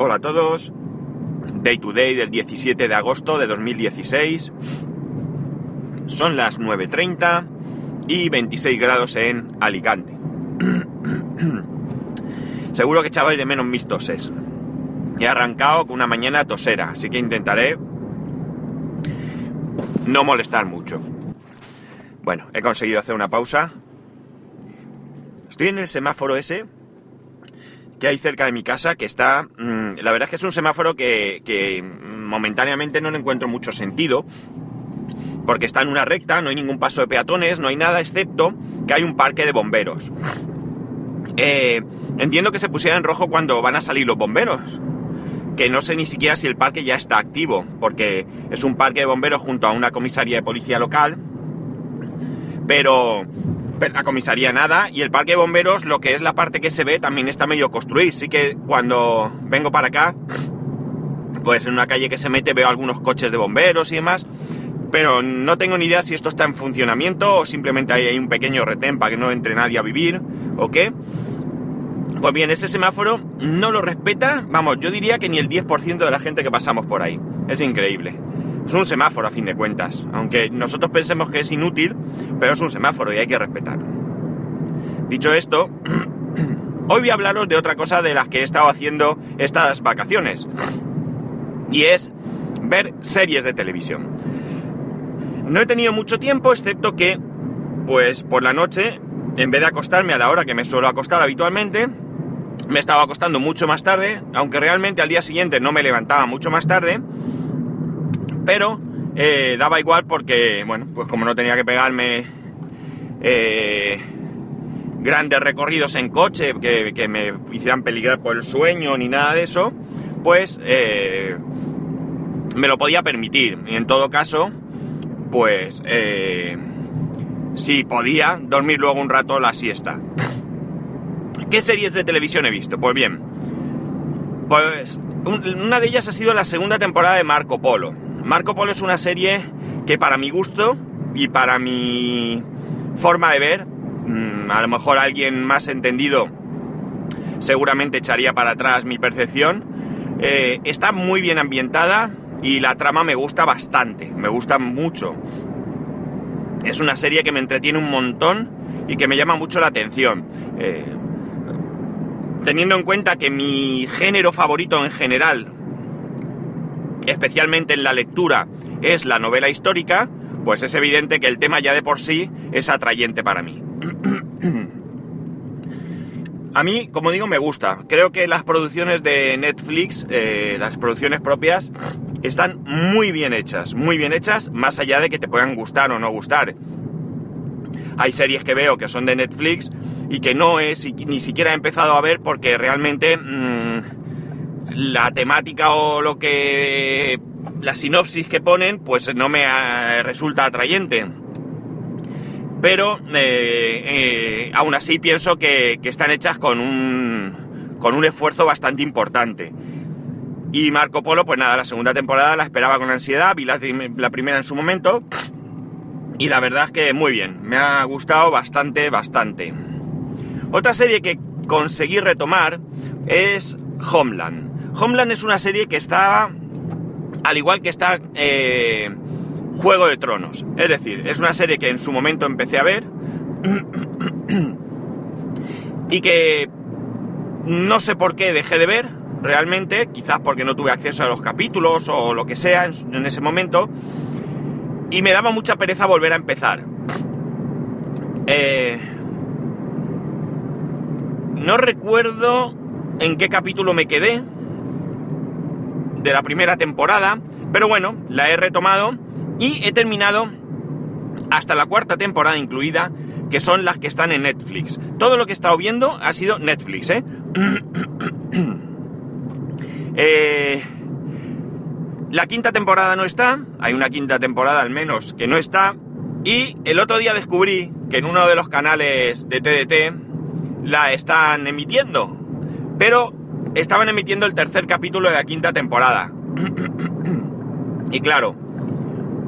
Hola a todos. Day to day del 17 de agosto de 2016. Son las 9.30 y 26 grados en Alicante. Seguro que echabais de menos mis toses. He arrancado con una mañana tosera, así que intentaré no molestar mucho. Bueno, he conseguido hacer una pausa. Estoy en el semáforo ese que hay cerca de mi casa, que está... Mmm, la verdad es que es un semáforo que, que, momentáneamente no le encuentro mucho sentido, porque está en una recta, no hay ningún paso de peatones, no hay nada, excepto que hay un parque de bomberos. Eh, entiendo que se pusiera en rojo cuando van a salir los bomberos, que no sé ni siquiera si el parque ya está activo, porque es un parque de bomberos junto a una comisaría de policía local, pero la comisaría nada y el parque de bomberos, lo que es la parte que se ve, también está medio construir. Sí que cuando vengo para acá, pues en una calle que se mete veo algunos coches de bomberos y demás, pero no tengo ni idea si esto está en funcionamiento o simplemente hay un pequeño retén para que no entre nadie a vivir o qué. Pues bien, ese semáforo no lo respeta, vamos, yo diría que ni el 10% de la gente que pasamos por ahí. Es increíble. Es un semáforo a fin de cuentas, aunque nosotros pensemos que es inútil, pero es un semáforo y hay que respetarlo. Dicho esto, hoy voy a hablaros de otra cosa de las que he estado haciendo estas vacaciones, y es ver series de televisión. No he tenido mucho tiempo, excepto que, pues por la noche, en vez de acostarme a la hora que me suelo acostar habitualmente, me estaba acostando mucho más tarde, aunque realmente al día siguiente no me levantaba mucho más tarde, pero eh, daba igual porque, bueno, pues como no tenía que pegarme eh, grandes recorridos en coche que, me hicieran peligrar por el sueño ni nada de eso, pues eh, me lo podía permitir. Y en todo caso, pues si podía dormir luego un rato la siesta. ¿Qué series de televisión he visto? Pues bien, pues una de ellas ha sido la segunda temporada de Marco Polo. Marco Polo es una serie que para mi gusto y para mi forma de ver, mmm, a lo mejor alguien más entendido seguramente echaría para atrás mi percepción, eh, está muy bien ambientada y la trama me gusta bastante, me gusta mucho. Es una serie que me entretiene un montón y que me llama mucho la atención. Eh, teniendo en cuenta que mi género favorito en general especialmente en la lectura, es la novela histórica, pues es evidente que el tema ya de por sí es atrayente para mí. A mí, como digo, me gusta. Creo que las producciones de Netflix, eh, las producciones propias, están muy bien hechas, muy bien hechas, más allá de que te puedan gustar o no gustar. Hay series que veo que son de Netflix y que no es, ni siquiera he empezado a ver porque realmente mmm, la temática o lo que la sinopsis que ponen pues no me resulta atrayente. Pero eh, eh, aún así pienso que, que, están hechas con un con un esfuerzo bastante importante. Y Marco Polo pues nada la segunda temporada la esperaba con ansiedad vi la, la primera en su momento y la verdad es que muy bien me ha gustado bastante bastante. Otra serie que conseguí retomar es Homeland Homeland es una serie que está, al igual que está eh, Juego de Tronos. Es decir, es una serie que en su momento empecé a ver y que no sé por qué dejé de ver realmente, quizás porque no tuve acceso a los capítulos o lo que sea en, en ese momento, y me daba mucha pereza volver a empezar. Eh, no recuerdo en qué capítulo me quedé, de la primera temporada, pero bueno, la he retomado y he terminado hasta la cuarta temporada incluida, que son las que están en Netflix. Todo lo que he estado viendo ha sido Netflix, ¿eh? eh la quinta temporada no está, hay una quinta temporada al menos que no está, y el otro día descubrí que en uno de los canales de TDT la están emitiendo, pero estaban emitiendo el tercer capítulo de la quinta temporada. y claro,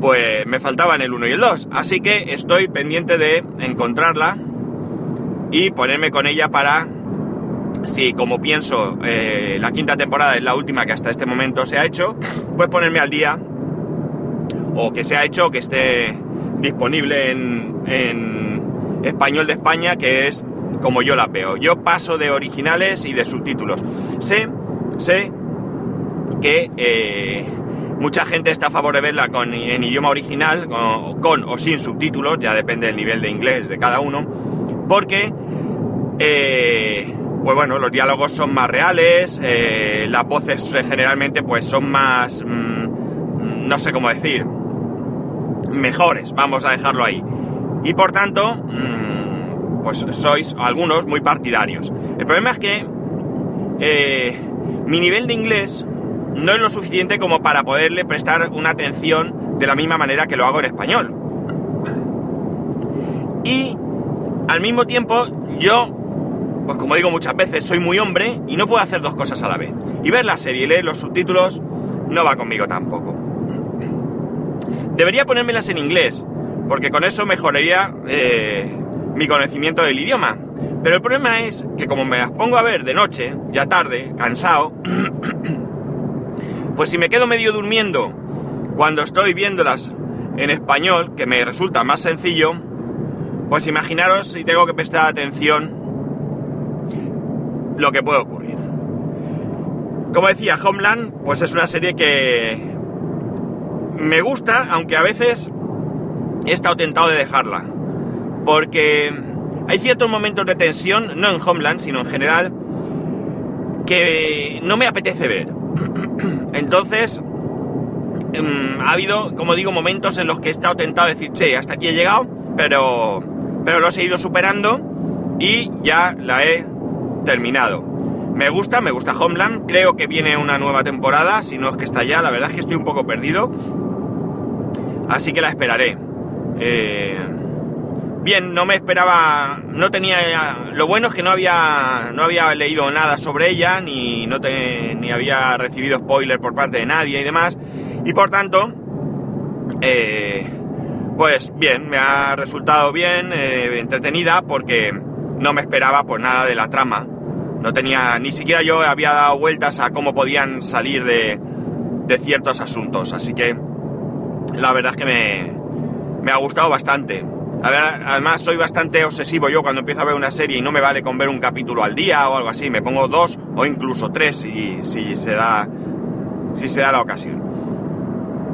pues me faltaban el 1 y el 2. Así que estoy pendiente de encontrarla y ponerme con ella para si como pienso eh, la quinta temporada es la última que hasta este momento se ha hecho, pues ponerme al día o que se ha hecho que esté disponible en, en español de España, que es como yo la veo. Yo paso de originales y de subtítulos. Sé, sé que eh, mucha gente está a favor de verla en idioma original, con, o sin subtítulos, ya depende del nivel de inglés de cada uno, porque, eh, pues bueno, los diálogos son más reales, eh, las voces generalmente pues son más, mm, no sé cómo decir, mejores, vamos a dejarlo ahí. Y por tanto, mm, pues sois algunos muy partidarios. El problema es que mi nivel de inglés no es lo suficiente como para poderle prestar una atención de la misma manera que lo hago en español. Y al mismo tiempo yo, pues como digo muchas veces, soy muy hombre y no puedo hacer dos cosas a la vez. Y ver la serie y leer los subtítulos no va conmigo tampoco. Debería ponérmelas en inglés, porque con eso mejoraría eh, mi conocimiento del idioma. Pero el problema es que como me las pongo a ver de noche, ya tarde, cansado, Pues si me quedo medio durmiendo cuando estoy viéndolas en español, que me resulta más sencillo, pues imaginaros si tengo que prestar atención lo que puede ocurrir. Como decía, Homeland, pues es una serie que me gusta, aunque a veces he estado tentado de dejarla. Porque hay ciertos momentos de tensión, no en Homeland, sino en general, que no me apetece ver. Entonces, em, ha habido, como digo, momentos en los que he estado tentado de decir, che, hasta aquí he llegado, pero, pero los he ido superando y ya la he terminado. Me gusta, me gusta Homeland, creo que viene una nueva temporada, si no es que está ya, la verdad es que estoy un poco perdido, así que la esperaré. Eh, Bien, no me esperaba, no tenía, lo bueno es que no había, no había leído nada sobre ella, ni, no ni había recibido spoiler por parte de nadie y demás, y por tanto, eh, pues bien, me ha resultado bien, eh, entretenida, porque no me esperaba pues nada de la trama, no tenía, ni siquiera yo había dado vueltas a cómo podían salir de, de ciertos asuntos, así que la verdad es que me, me ha gustado bastante además, soy bastante obsesivo yo cuando empiezo a ver una serie y no me vale con ver un capítulo al día o algo así. Me pongo dos o incluso tres si, se, da, si se da la ocasión.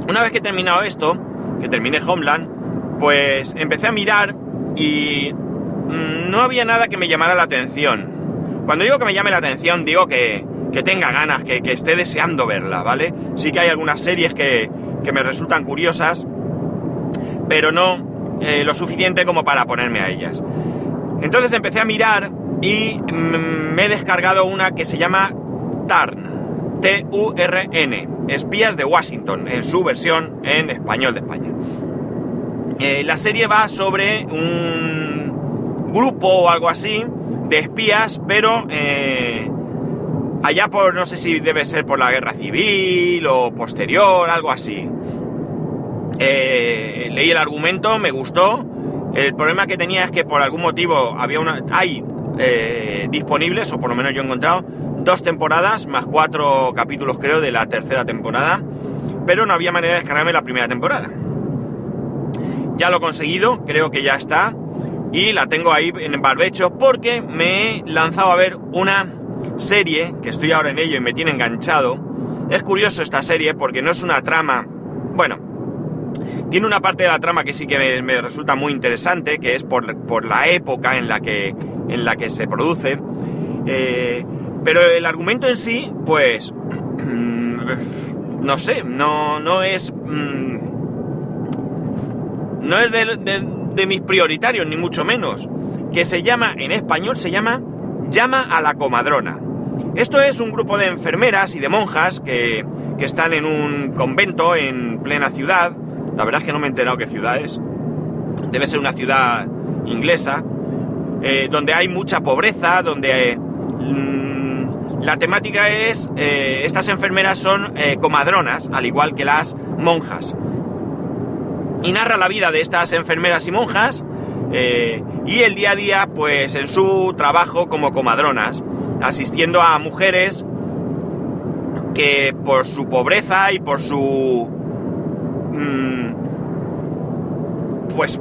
Una vez que he terminado esto, que terminé Homeland, pues empecé a mirar y mm, no había nada que me llamara la atención. Cuando digo que me llame la atención, digo que, que tenga ganas, que, que, esté deseando verla, ¿vale? Sí que hay algunas series que, que me resultan curiosas, pero no eh, lo suficiente como para ponerme a ellas. Entonces empecé a mirar y mm, me he descargado una que se llama TARN, T-U-R-N, Espías de Washington, en su versión en español de España. Eh, la serie va sobre un grupo o algo así de espías, pero eh, allá por, no sé si debe ser por la guerra civil o posterior, algo así. Eh, leí el argumento, me gustó. El problema que tenía es que por algún motivo había una. hay eh, disponibles, o por lo menos yo he encontrado, dos temporadas más cuatro capítulos, creo, de la tercera temporada. Pero no había manera de descargarme la primera temporada. Ya lo he conseguido, creo que ya está. Y la tengo ahí en barbecho porque me he lanzado a ver una serie, que estoy ahora en ello y me tiene enganchado. Es curioso esta serie porque no es una trama. Bueno, tiene una parte de la trama que sí que me, resulta muy interesante, que es por, la época en la que, en la que se produce. Eh, pero el argumento en sí, pues, no sé, no, no es... Mm, no es de, de, mis prioritarios, ni mucho menos. Que se llama, en español se llama Llama a la comadrona. Esto es un grupo de enfermeras y de monjas que, que están en un convento en plena ciudad la verdad es que no me he enterado qué ciudad es. Debe ser una ciudad inglesa, eh, donde hay mucha pobreza, donde mm, la temática es, eh, estas enfermeras son eh, comadronas, al igual que las monjas. Y narra la vida de estas enfermeras y monjas y el día a día, pues en su trabajo como comadronas. asistiendo a mujeres que por su pobreza y por su pues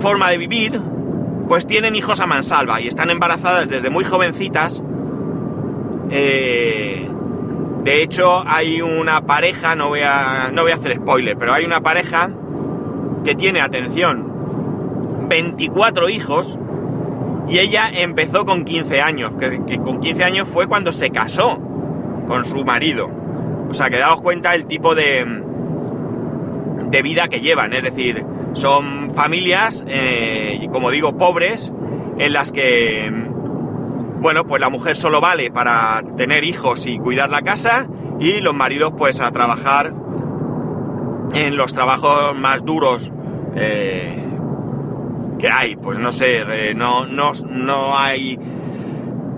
forma de vivir, pues tienen hijos a mansalva y están embarazadas desde muy jovencitas. Eh, de hecho, hay una pareja, no voy, a, no voy a hacer spoiler, pero hay una pareja que tiene, atención, 24 hijos y ella empezó con 15 años, que, que con 15 años fue cuando se casó con su marido. O sea, que daos cuenta el tipo de, de vida que llevan, es decir, son familias, eh, como digo, pobres, en las que, bueno, pues la mujer solo vale para tener hijos y cuidar la casa y los maridos pues a trabajar en los trabajos más duros eh, que hay. Pues no sé, eh, no, no, no hay,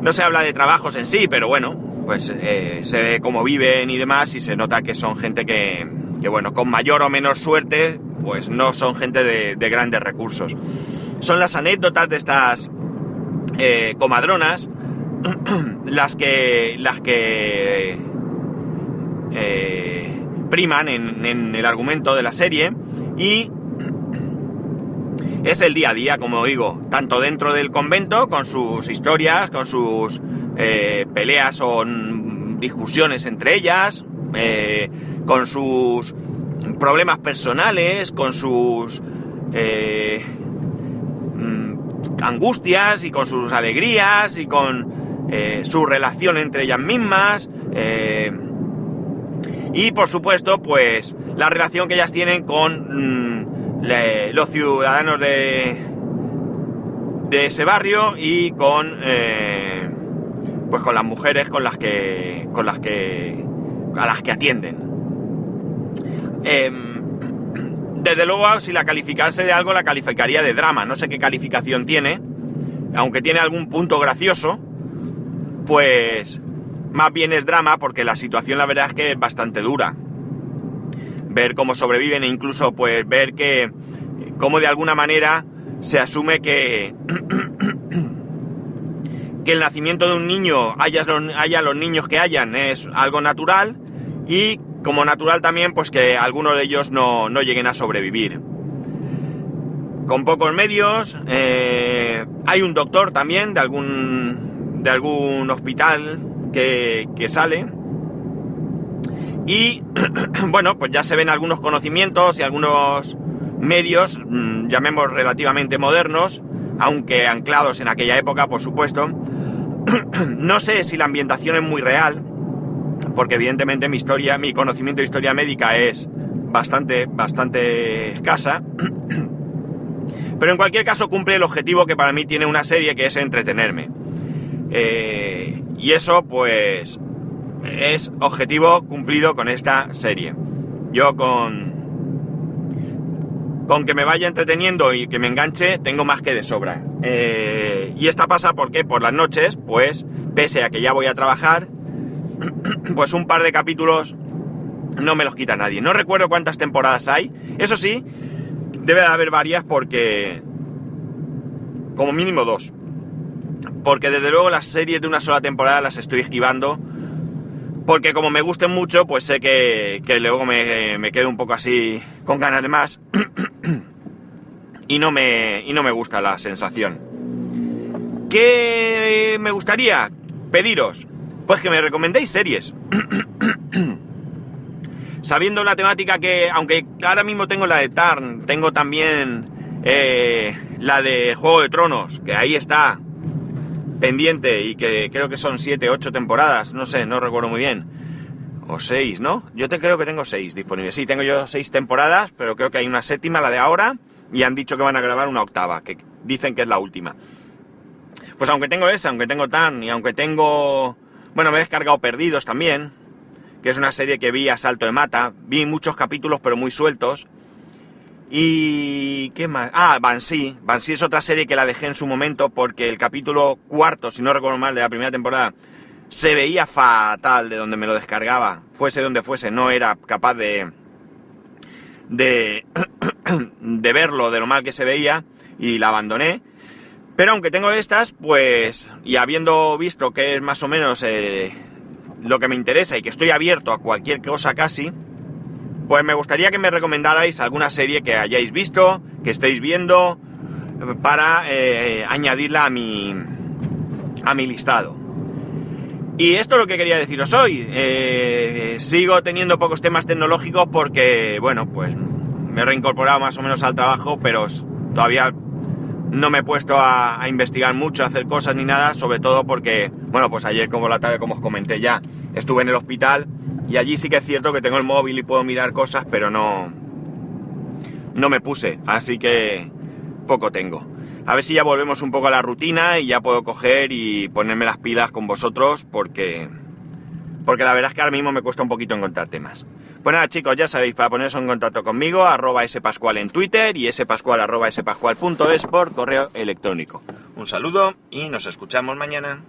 no se habla de trabajos en sí, pero bueno, pues se ve cómo viven y demás y se nota que son gente que, que bueno, con mayor o menor suerte pues no son gente de, grandes recursos. Son las anécdotas de estas eh, comadronas las que, las que eh, priman en, el argumento de la serie y es el día a día, como digo, tanto dentro del convento, con sus historias, con sus eh, peleas o discusiones entre ellas, con sus problemas personales, con sus eh, mm, angustias y con sus alegrías y con eh, su relación entre ellas mismas. Eh, y por supuesto, pues la relación que ellas tienen con mm, los ciudadanos de, de ese barrio y con pues con las mujeres con las que con las que a las que atienden Em, desde luego, si la calificase de algo, la calificaría de drama. No sé qué calificación tiene. Aunque tiene algún punto gracioso, pues más bien es drama porque la situación la verdad es que es bastante dura. Ver cómo sobreviven e incluso pues ver que, como de alguna manera se asume que, que el nacimiento de un niño, haya, haya los niños que hayan, es algo natural y como natural también, pues que algunos de ellos no, lleguen a sobrevivir. Con pocos medios, eh, hay un doctor también de algún, de algún hospital que, que sale. Y bueno, pues ya se ven algunos conocimientos y algunos medios, mm, llamemos relativamente modernos, aunque anclados en aquella época, por supuesto. no sé si la ambientación es muy real, porque evidentemente mi historia, mi conocimiento de historia médica es bastante, bastante escasa. Pero en cualquier caso cumple el objetivo que para mí tiene una serie, que es entretenerme. Eh, y eso, pues, es objetivo cumplido con esta serie. Yo con, con que me vaya entreteniendo y que me enganche, tengo más que de sobra. Eh, y esta pasa porque por las noches, pues, pese a que ya voy a trabajar, pues un par de capítulos no me los quita nadie. No recuerdo cuántas temporadas hay. Eso sí, debe de haber varias porque... Como mínimo dos. Porque desde luego las series de una sola temporada las estoy esquivando. Porque como me gusten mucho, pues sé que, luego me, me, quedo un poco así con ganas de más. y, no me, y no me gusta la sensación. ¿Qué me gustaría? Pediros pues que me recomendéis series. Sabiendo la temática que, aunque ahora mismo tengo la de Tarn, tengo también eh, la de Juego de Tronos, que ahí está pendiente y que creo que son 7, 8 temporadas, no sé, no recuerdo muy bien. O 6, ¿no? Yo te creo que tengo 6 disponibles. Sí, tengo yo 6 temporadas, pero creo que hay una séptima, la de ahora, y han dicho que van a grabar una octava, que dicen que es la última. Pues aunque tengo esa, aunque tengo Tarn y aunque tengo bueno, me he descargado Perdidos también, que es una serie que vi a salto de mata. Vi muchos capítulos, pero muy sueltos. Y... ¿qué más? Ah, Banshee. Banshee es otra serie que la dejé en su momento porque el capítulo cuarto, si no recuerdo mal, de la primera temporada, se veía fatal de donde me lo descargaba. Fuese donde fuese, no era capaz de... de... de verlo, de lo mal que se veía, y la abandoné. Pero aunque tengo estas, pues, y habiendo visto que es más o menos eh, lo que me interesa y que estoy abierto a cualquier cosa casi, pues me gustaría que me recomendarais alguna serie que hayáis visto, que estéis viendo, para eh, añadirla a mi, a mi listado. Y esto es lo que quería deciros hoy. Eh, sigo teniendo pocos temas tecnológicos porque, bueno, pues me he reincorporado más o menos al trabajo, pero todavía no me he puesto a, investigar mucho, a hacer cosas ni nada, sobre todo porque, bueno, pues ayer como la tarde, como os comenté ya, estuve en el hospital y allí sí que es cierto que tengo el móvil y puedo mirar cosas, pero no, no me puse, así que poco tengo. A ver si ya volvemos un poco a la rutina y ya puedo coger y ponerme las pilas con vosotros porque, porque la verdad es que ahora mismo me cuesta un poquito encontrar temas. Pues nada chicos, ya sabéis, para poneros en contacto conmigo, arroba spascual en Twitter y spascual arroba spascual.es por correo electrónico. Un saludo y nos escuchamos mañana.